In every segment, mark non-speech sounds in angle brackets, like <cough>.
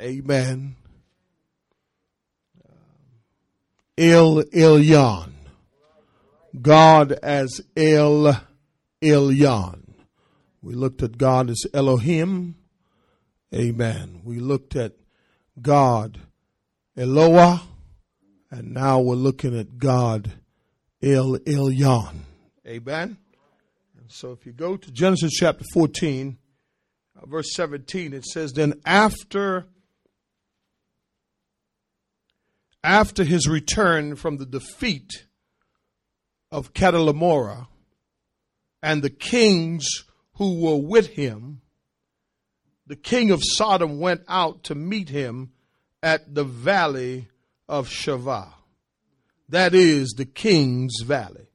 Amen. El Elyon. God as El Elyon. We looked at God as Elohim. Amen. We looked at God Eloah. And now we're looking at God El Elyon. Amen. And so if you go to Genesis chapter 14, uh, verse 17, it says, Then after after his return from the defeat of Chedorlaomer and the kings who were with him, the king of Sodom went out to meet him at the valley of Shaveh. That is the king's valley.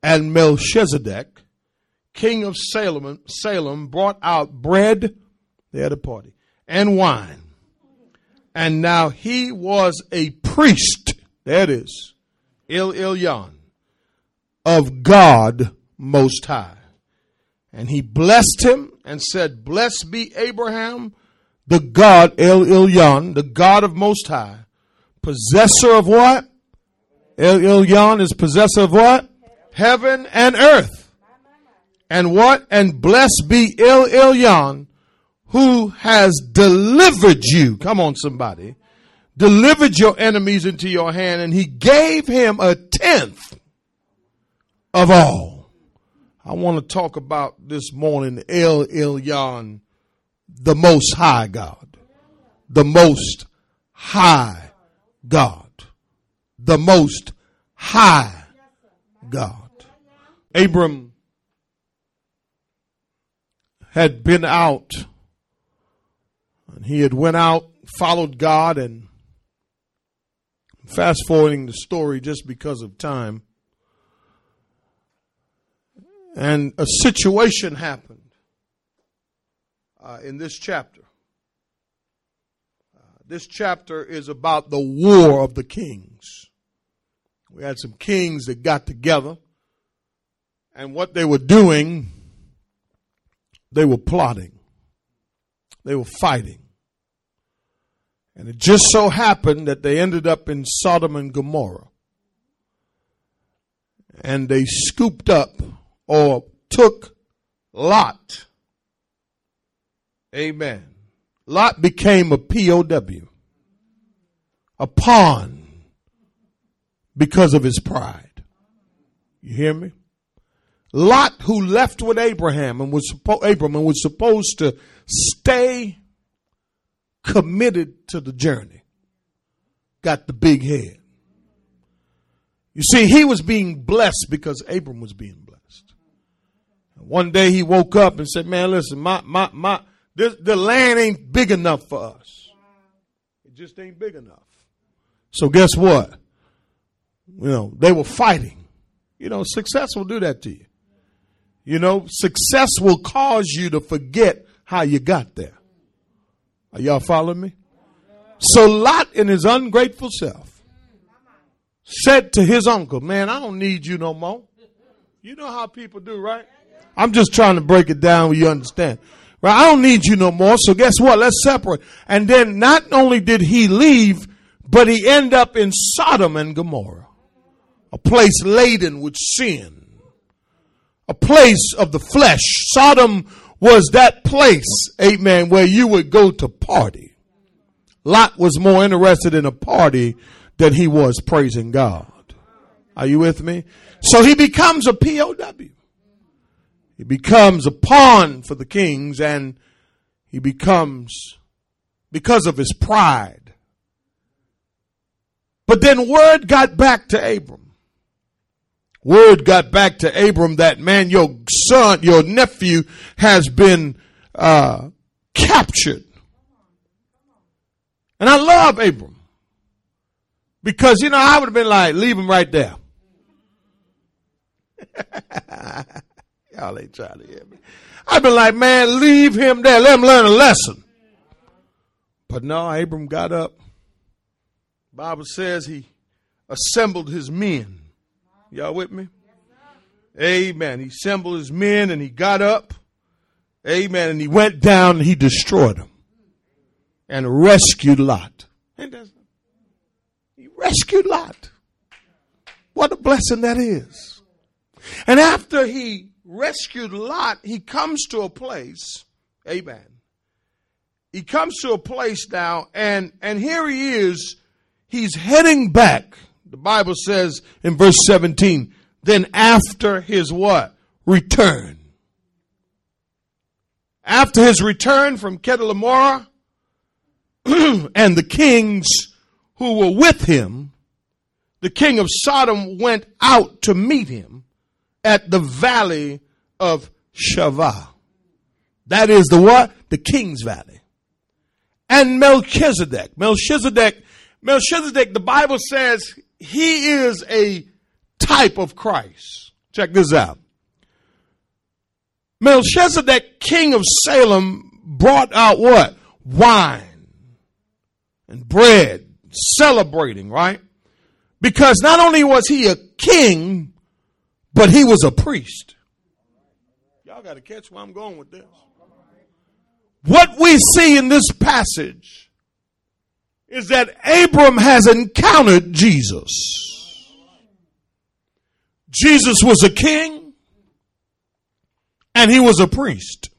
And Melchizedek, king of Salem, Salem brought out bread, they had a party, and wine and now he was a priest. It is. El Elyon of God Most High. And he blessed him and said, Blessed be Abraham, the God El Elyon, the God of Most High, possessor of what? El Elyon is possessor of what? Heaven and earth. And what? And blessed be El Elyon, who has delivered you. Come on, somebody. Delivered your enemies into your hand, and he gave him a tenth of all. I want to talk about this morning El Elyon, the most high God. The most high God. The most high God. Abram had been out and he had went out, followed God, and fast forwarding the story just because of time. And a situation happened uh, in this chapter. Uh, this chapter is about the war of the kings. We had some kings that got together, and what they were doing, they were plotting, they were fighting. And it just so happened that they ended up in Sodom and Gomorrah. And they scooped up or took Lot. Amen. Lot became a POW, a pawn because of his pride. You hear me? Lot, who left with Abraham and was supposed Abraham was supposed to stay committed to the journey got the big head. You see, he was being blessed because Abram was being blessed. One day he woke up and said, Man, listen, my, my, my, this, the land ain't big enough for us. It just ain't big enough. So guess what? You know, they were fighting. You know, success will do that to you. You know, success will cause you to forget how you got there. Are y'all following me? So Lot, in his ungrateful self, said to his uncle, Man, I don't need you no more. You know how people do, right? I'm just trying to break it down where you understand. Right? I don't need you no more. So guess what? Let's separate. And then not only did he leave, but he end up in Sodom and Gomorrah, a place laden with sin, a place of the flesh. Sodom was that place, amen, where you would go to party. Lot was more interested in a party than he was praising God. Are you with me? So he becomes a POW. He becomes a pawn for the kings and he becomes, because of his pride. But then word got back to Abram word got back to Abram that man, your son, your nephew has been uh, captured. And I love Abram because you know I would have been like, leave him right there. <laughs> Y'all ain't trying to hear me. I've been like, man, leave him there. Let him learn a lesson. But no, Abram got up. Bible says he assembled his men Y'all with me? Amen. He assembled his men and he got up. Amen. And he went down and he destroyed them. and rescued Lot. He rescued Lot. What a blessing that is. And after he rescued Lot, he comes to a place, amen. He comes to a place now, and, and here he is, he's heading back. The Bible says in verse 17, then after his what? Return. After his return from Chedorlaomer, <clears throat> and the kings who were with him, the king of Sodom went out to meet him at the valley of Shaveh. That is the what? The king's valley. And Melchizedek. Melchizedek, Melchizedek, the Bible says he is a type of Christ. Check this out. Melchizedek, king of Salem, brought out what? Wine and bread, celebrating, right? Because not only was he a king, but he was a priest. Y'all got to catch where I'm going with this. What we see in this passage is that Abram has encountered Jesus. Jesus was a king and he was a priest.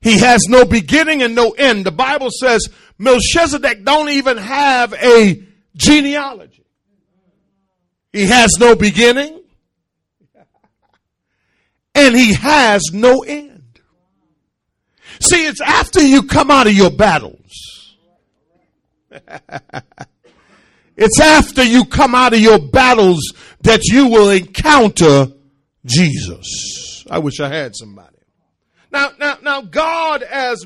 He has no beginning and no end. The Bible says Melchizedek don't even have a genealogy. He has no beginning and he has no end. See, it's after you come out of your battles. <laughs> it's after you come out of your battles that you will encounter Jesus. I wish I had somebody. Now, now, now, God as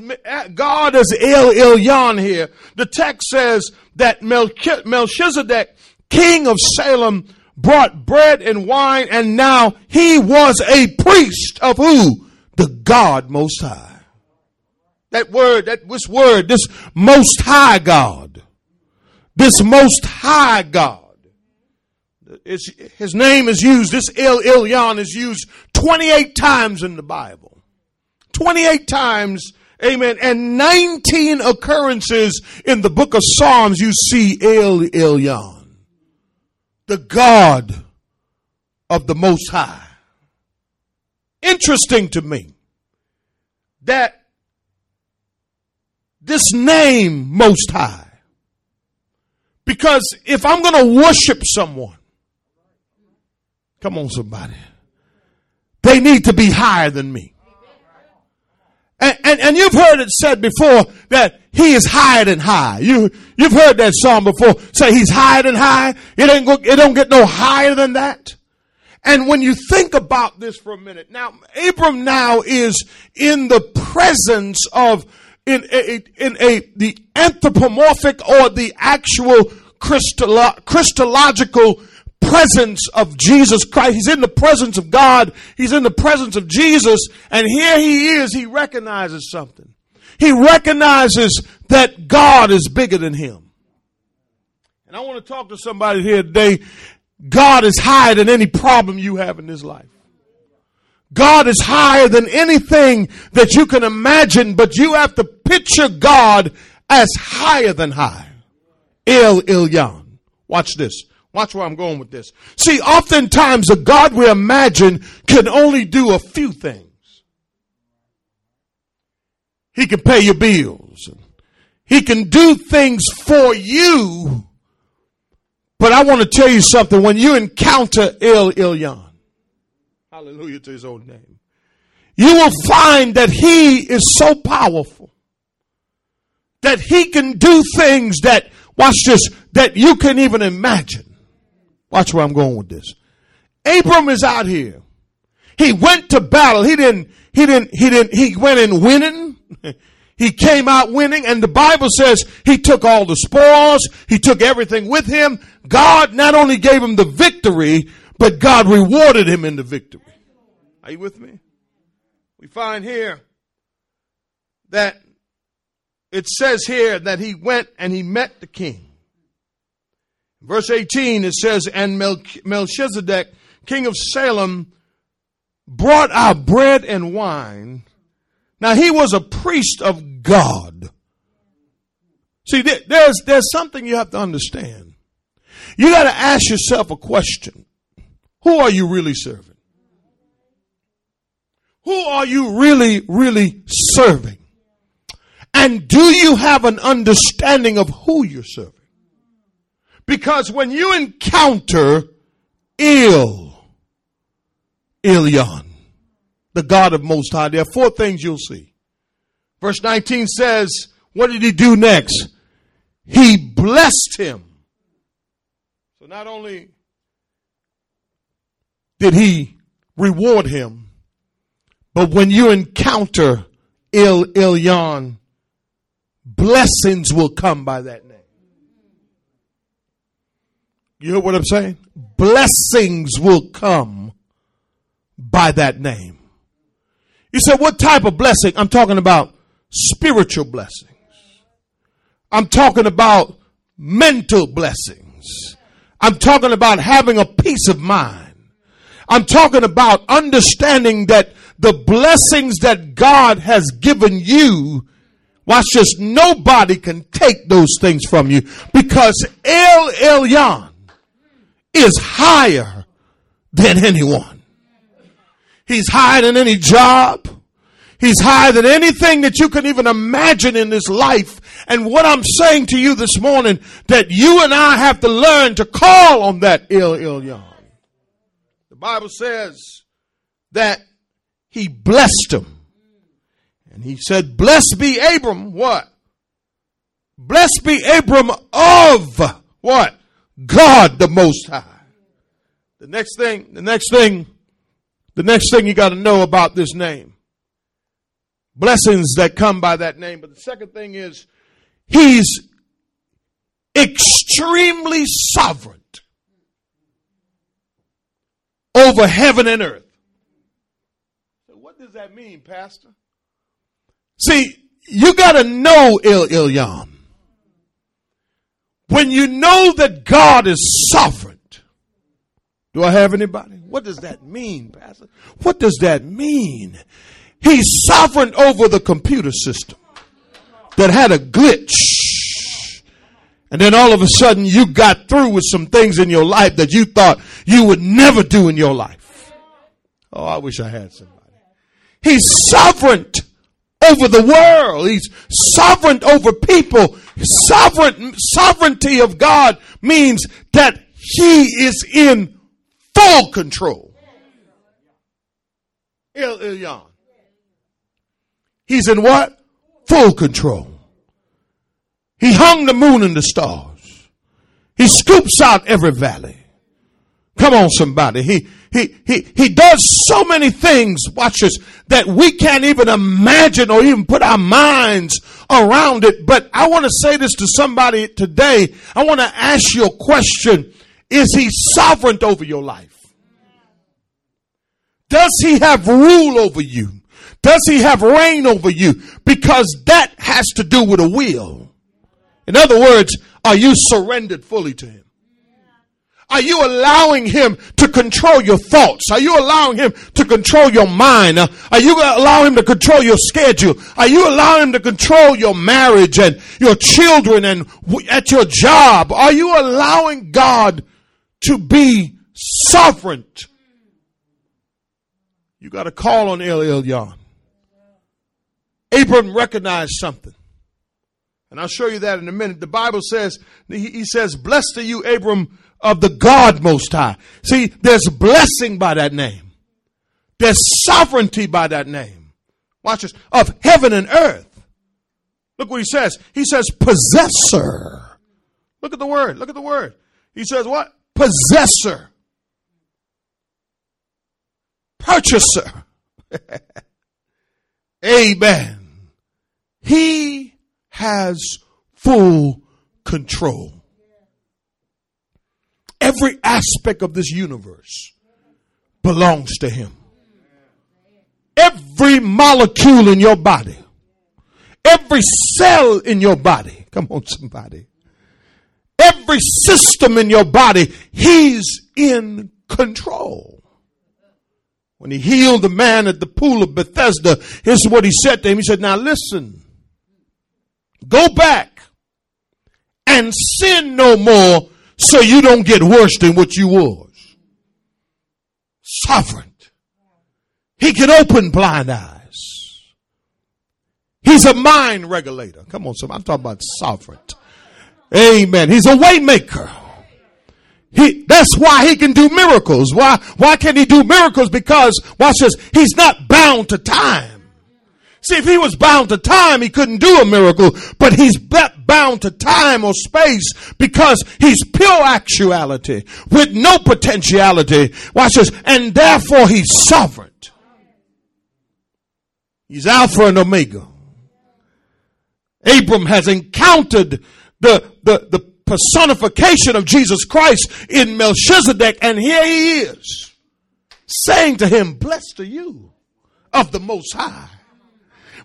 God as El Elyon here. The text says that Melchizedek, king of Salem, brought bread and wine, and now he was a priest of who? The God Most High. That word, that this word, this Most High God, this Most High God. It's, his name is used. This El Elyon is used 28 times in the Bible. 28 times, amen, and 19 occurrences in the book of Psalms you see El Elyon, the God of the Most High. Interesting to me that this name Most High, because if I'm going to worship someone, come on somebody, they need to be higher than me. And, and, and, you've heard it said before that he is higher than high. You, you've heard that song before. Say he's higher than high. It ain't go, it don't get no higher than that. And when you think about this for a minute, now Abram now is in the presence of in a, in a the anthropomorphic or the actual Christological presence of Jesus Christ. He's in the presence of God. He's in the presence of Jesus. And here he is. He recognizes something. He recognizes that God is bigger than him. And I want to talk to somebody here today. God is higher than any problem you have in this life. God is higher than anything that you can imagine, but you have to picture God as higher than high. El Elyon. Watch this. Watch where I'm going with this. See, oftentimes the God we imagine can only do a few things. He can pay your bills. He can do things for you. But I want to tell you something. When you encounter El Elyon, hallelujah to his own name, you will find that he is so powerful that he can do things that, watch this, that you can even imagine. Watch where I'm going with this. Abram is out here. He went to battle. He didn't, he didn't, he didn't, he went in winning. <laughs> he came out winning and the Bible says he took all the spoils. He took everything with him. God not only gave him the victory, but God rewarded him in the victory. Are you with me? We find here that it says here that he went and he met the king. Verse 18, it says, And Melchizedek, king of Salem, brought out bread and wine. Now he was a priest of God. See, there's, there's something you have to understand. You got to ask yourself a question. Who are you really serving? Who are you really, really serving? And do you have an understanding of who you're serving? Because when you encounter El, Elyon, the God of Most High, there are four things you'll see. Verse 19 says, what did he do next? He blessed him. So not only did he reward him, but when you encounter El Elyon, blessings will come by that name. You hear what I'm saying? Blessings will come by that name. You said, what type of blessing? I'm talking about spiritual blessings. I'm talking about mental blessings. I'm talking about having a peace of mind. I'm talking about understanding that the blessings that God has given you Watch this. Nobody can take those things from you because El Elyon is higher than anyone. He's higher than any job. He's higher than anything that you can even imagine in this life. And what I'm saying to you this morning, that you and I have to learn to call on that El Elyon. Bible says that he blessed him and he said, Blessed be Abram, what? Blessed be Abram of what? God the Most High. The next thing, the next thing, the next thing you got to know about this name. Blessings that come by that name. But the second thing is, he's extremely sovereign over heaven and earth. So what does that mean, Pastor? See, you got to know El Elyon. When you know that God is sovereign, do I have anybody? What does that mean, Pastor? What does that mean? He's sovereign over the computer system that had a glitch. And then all of a sudden you got through with some things in your life that you thought you would never do in your life. Oh, I wish I had somebody. He's sovereign over the world. He's sovereign over people. Sovereign, sovereignty of God means that he is in full control. He's in what? Full control. He hung the moon and the stars. He scoops out every valley. Come on, somebody. He, he, he, he does so many things, watch this, that we can't even imagine or even put our minds around it. But I want to say this to somebody today. I want to ask you a question. Is he sovereign over your life? Does he have rule over you? Does he have reign over you? Because that has to do with a will. In other words, are you surrendered fully to him? Are you allowing him to control your thoughts? Are you allowing him to control your mind? Are you allowing him to control your schedule? Are you allowing him to control your marriage and your children and at your job? Are you allowing God to be sovereign? You got to call on El Elyon. Abram recognized something. And I'll show you that in a minute. The Bible says, he says, blessed are you, Abram, of the God Most High. See, there's blessing by that name. There's sovereignty by that name. Watch this. Of heaven and earth. Look what he says. He says possessor. Look at the word. Look at the word. He says what? Possessor. Purchaser. <laughs> Amen. He has full control. Every aspect of this universe belongs to Him. Every molecule in your body, every cell in your body, <laughs> come on, somebody, every system in your body, He's in control. When He healed the man at the pool of Bethesda, here's what He said to him He said, Now listen, go back and sin no more so you don't get worse than what you was. Sovereign. He can open blind eyes. He's a mind regulator. Come on, somebody. I'm talking about sovereign. Amen. He's a waymaker. He, that's why he can do miracles. Why, why can he do miracles? Because, watch this, he's not bound to time. See, if he was bound to time, he couldn't do a miracle, but he's bound to time or space because he's pure actuality with no potentiality. Watch this. And therefore he's sovereign. He's Alpha and Omega. Abram has encountered the, the, the personification of Jesus Christ in Melchizedek, and here he is saying to him, Blessed are you of the Most High.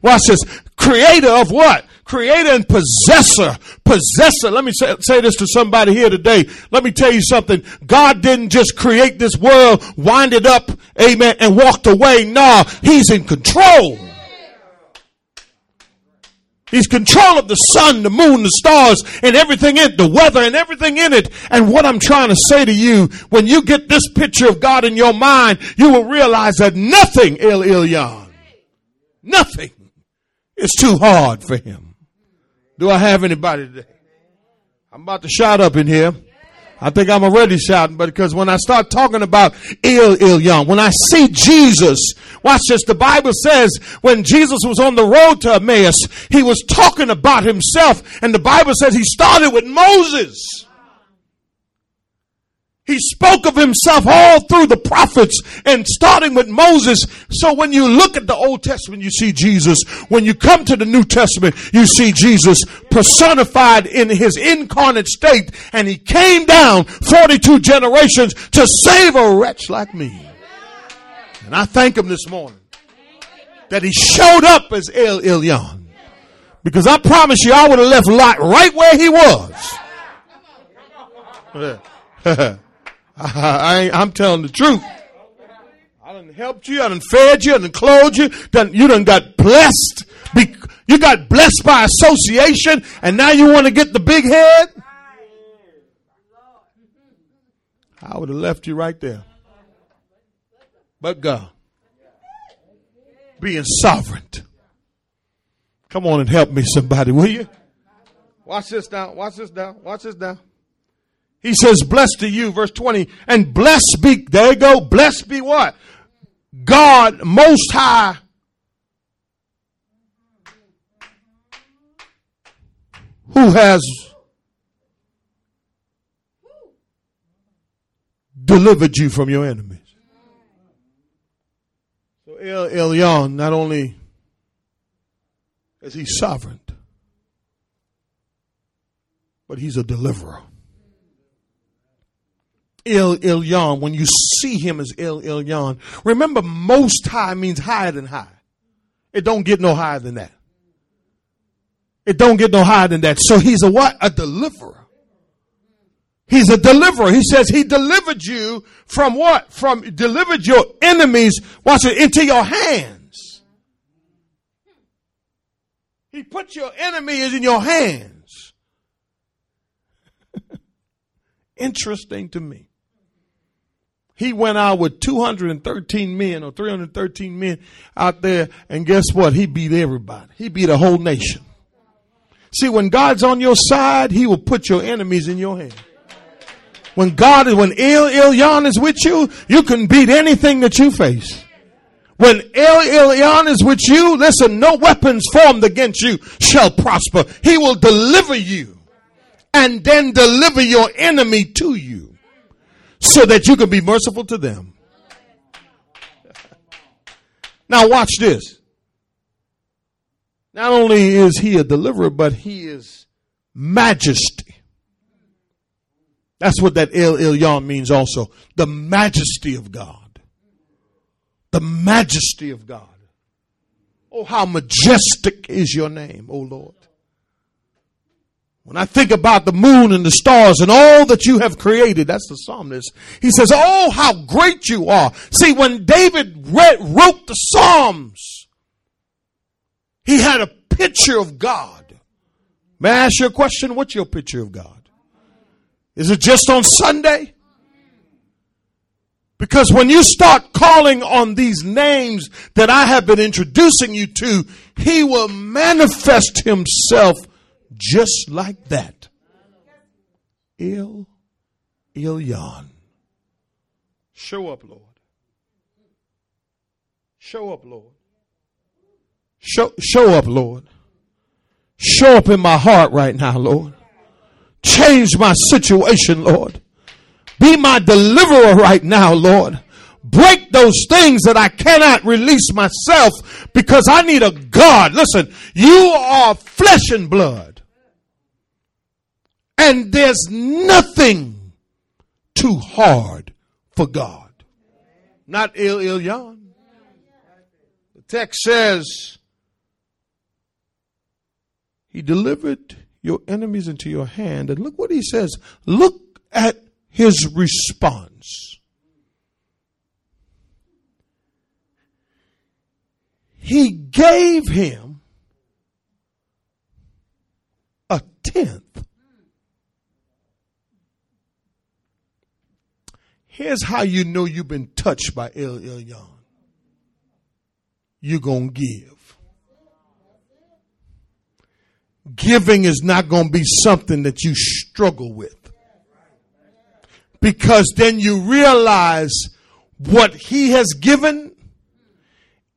Watch this. Creator of what? Creator and possessor. Possessor. Let me say, say, this to somebody here today. Let me tell you something. God didn't just create this world, wind it up, amen, and walked away. No, He's in control. He's control of the sun, the moon, the stars, and everything in it, the weather and everything in it. And what I'm trying to say to you, when you get this picture of God in your mind, you will realize that nothing, El Elyon, nothing is too hard for him. Do I have anybody today? I'm about to shout up in here. I think I'm already shouting, but because when I start talking about El Elyon, when I see Jesus, watch this, the Bible says when Jesus was on the road to Emmaus, he was talking about himself, and the Bible says he started with Moses. He spoke of himself all through the prophets and starting with Moses. So when you look at the Old Testament, you see Jesus. When you come to the New Testament, you see Jesus personified in his incarnate state. And he came down 42 generations to save a wretch like me. And I thank him this morning that he showed up as El Elyon. Because I promise you, I would have left Lot right where he was. <laughs> <laughs> <laughs> I, am telling the truth. I done helped you. I done fed you. I done clothed you. Done, you done got blessed. Be, you got blessed by association, and now you want to get the big head? I would have left you right there. But God, being sovereign. Come on and help me, somebody, will you? Watch this down. Watch this down. Watch this now. He says, blessed to you, verse 20, and blessed be, there you go, blessed be what? God most high. Who has delivered you from your enemies. So El Elyon, not only is he sovereign, but he's a deliverer. El Elyon, when you see him as El Elyon, remember most high means higher than high. It don't get no higher than that. It don't get no higher than that. So he's a what? A deliverer. He's a deliverer. He says he delivered you from what? From delivered your enemies, watch it, into your hands. He put your enemies in your hands. <laughs> Interesting to me. He went out with 213 men or 313 men out there, and guess what? He beat everybody. He beat a whole nation. See, when God's on your side, He will put your enemies in your hand. When God is, when El Elyon is with you, you can beat anything that you face. When El Elyon is with you, listen, no weapons formed against you shall prosper. He will deliver you and then deliver your enemy to you so that you can be merciful to them. <laughs> Now watch this. Not only is he a deliverer, but he is majesty. That's what that El Elyon means also. The majesty of God. The majesty of God. Oh, how majestic is your name, oh Lord. When I think about the moon and the stars and all that you have created, that's the psalmist. He says, Oh, how great you are. See, when David read, wrote the Psalms, he had a picture of God May I ask you a question? What's your picture of God? Is it just on Sunday? Because when you start calling on these names that I have been introducing you to, He will manifest Himself just like that. El Elyon. Show up, Lord. Show up, Lord. Show, show up, Lord. Show up in my heart right now, Lord. Change my situation, Lord. Be my deliverer right now, Lord. Break those things that I cannot release myself because I need a God. Listen, you are flesh and blood. And there's nothing too hard for God. Not El Elyon. The text says, He delivered your enemies into your hand. And look what he says. Look at his response. He gave him a tenth. Here's how you know you've been touched by El Elyon. You're going to give. Giving is not going to be something that you struggle with because then you realize what he has given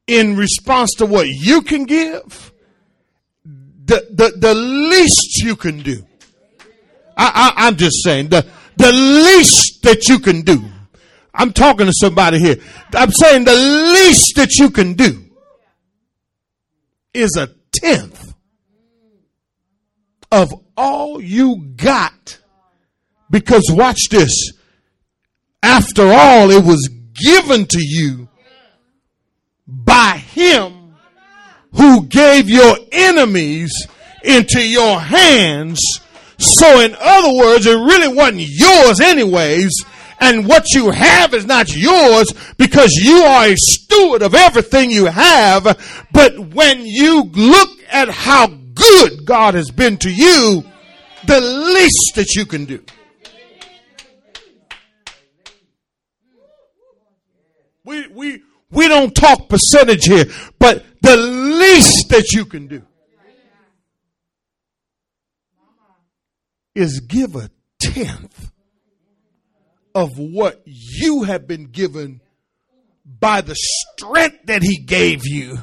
in response to what you can give, the, the, the least you can do. I, I, I'm just saying, the, the least that you can do. I'm talking to somebody here. I'm saying the least that you can do is a tenth of all you got because watch this. After all, it was given to you by him who gave your enemies into your hands. So in other words, it really wasn't yours anyways. And what you have is not yours because you are a steward of everything you have. But when you look at how good God has been to you, the least that you can do We, we, we don't talk percentage here, but the least that you can do is give a tenth of what you have been given by the strength that he gave you,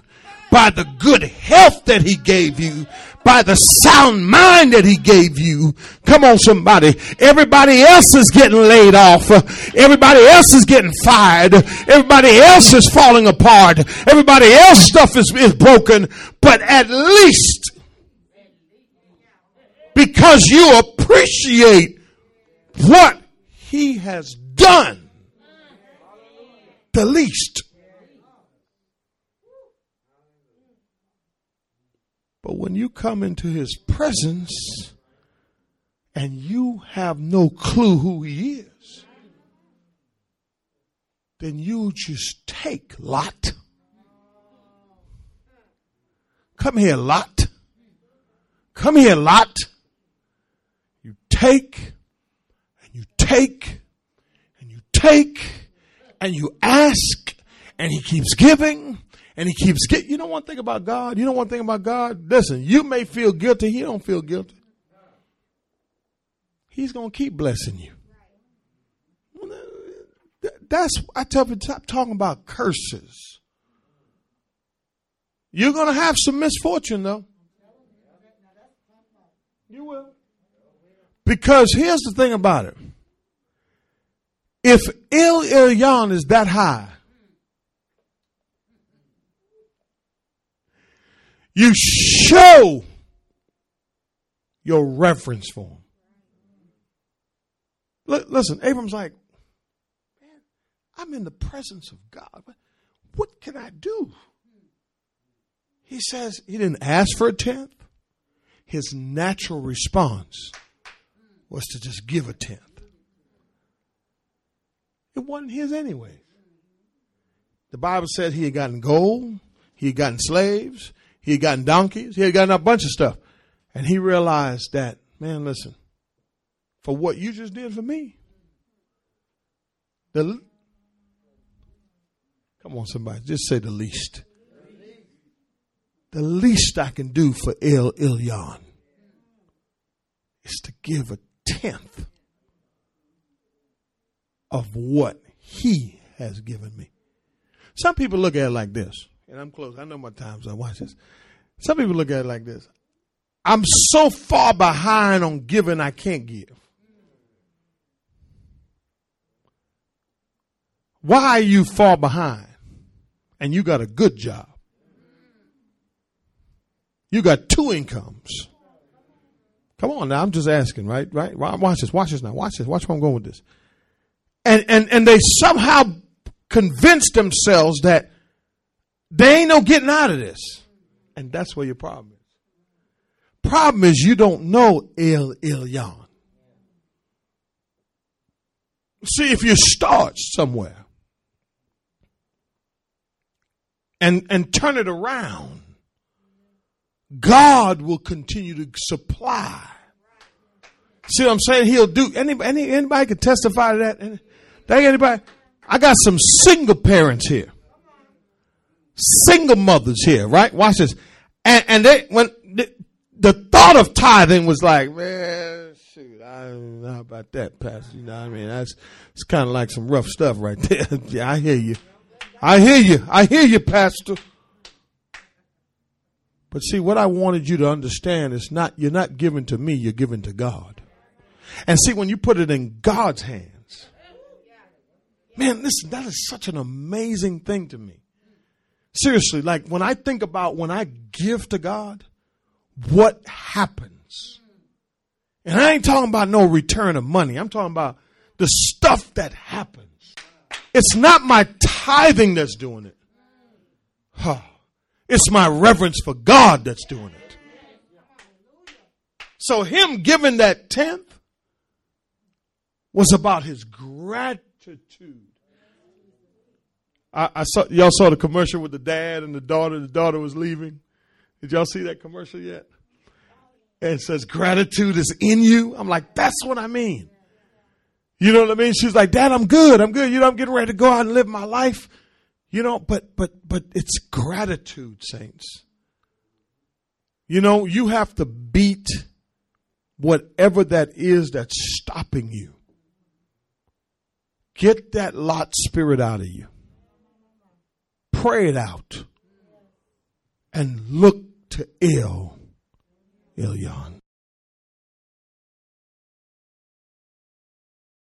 by the good health that he gave you, by the sound mind that he gave you. Come on, somebody. Everybody else is getting laid off. Everybody else is getting fired. Everybody else is falling apart. Everybody else stuff is, is broken. But at least because you appreciate what he has done, the least But when you come into his presence and you have no clue who he is, then you just take Lot. Come here, Lot. Come here, Lot. You take take and you take and you ask and he keeps giving and he keeps get. You know one thing about God. You know one thing about God. Listen, you may feel guilty. He don't feel guilty. He's gonna keep blessing you. That's I tell you. Stop talking about curses. You're gonna have some misfortune though. You will. Because here's the thing about it. If El Elyon is that high, You show your reverence for him. listen, Abram's like, man, I'm in the presence of God. What can I do? He says he didn't ask for a tenth. His natural response was to just give a tenth. It wasn't his anyway. The Bible says he had gotten gold, he had gotten slaves, he had gotten donkeys. He had gotten a bunch of stuff. And he realized that, man, listen, for what you just did for me, the come on, somebody, just say the least. The least I can do for El Elyon is to give a tenth of what he has given me. Some people look at it like this, and I'm close. I know my time's I watch this. Some people look at it like this. I'm so far behind on giving I can't give. Why are you far behind? And you got a good job. You got two incomes. Come on now, I'm just asking, right? Right? Watch this, watch this now, watch this, watch where I'm going with this. And and and they somehow convince themselves that they ain't no getting out of this. And that's where your problem is. Problem is you don't know El Elyon. See, if you start somewhere and, and turn it around, God will continue to supply. See what I'm saying? He'll do. Anybody, anybody can testify to that? Anybody? I got some single parents here, single mothers here, right? Watch this. And, and they when the, the thought of tithing was like, man, shoot, I don't know about that, Pastor. You know what I mean? That's it's kind of like some rough stuff right there. <laughs> yeah, I hear you. I hear you. I hear you, Pastor. But see, what I wanted you to understand is not, you're not giving to me, you're giving to God. And see, when you put it in God's hands, man, listen, that is such an amazing thing to me. Seriously, like when I think about when I give to God, what happens? And I ain't talking about no return of money. I'm talking about the stuff that happens. It's not my tithing that's doing it. Huh. It's my reverence for God that's doing it. So him giving that tenth was about his gratitude. I, I, saw y'all saw the commercial with the dad and the daughter. The daughter was leaving. Did y'all see that commercial yet? And it says gratitude is in you. I'm like, that's what I mean. You know what I mean? She's like, Dad, I'm good. I'm good. You know, I'm getting ready to go out and live my life. You know, but but but it's gratitude, saints. You know, you have to beat whatever that is that's stopping you. Get that Lot spirit out of you. Pray it out. And look to El Elyon.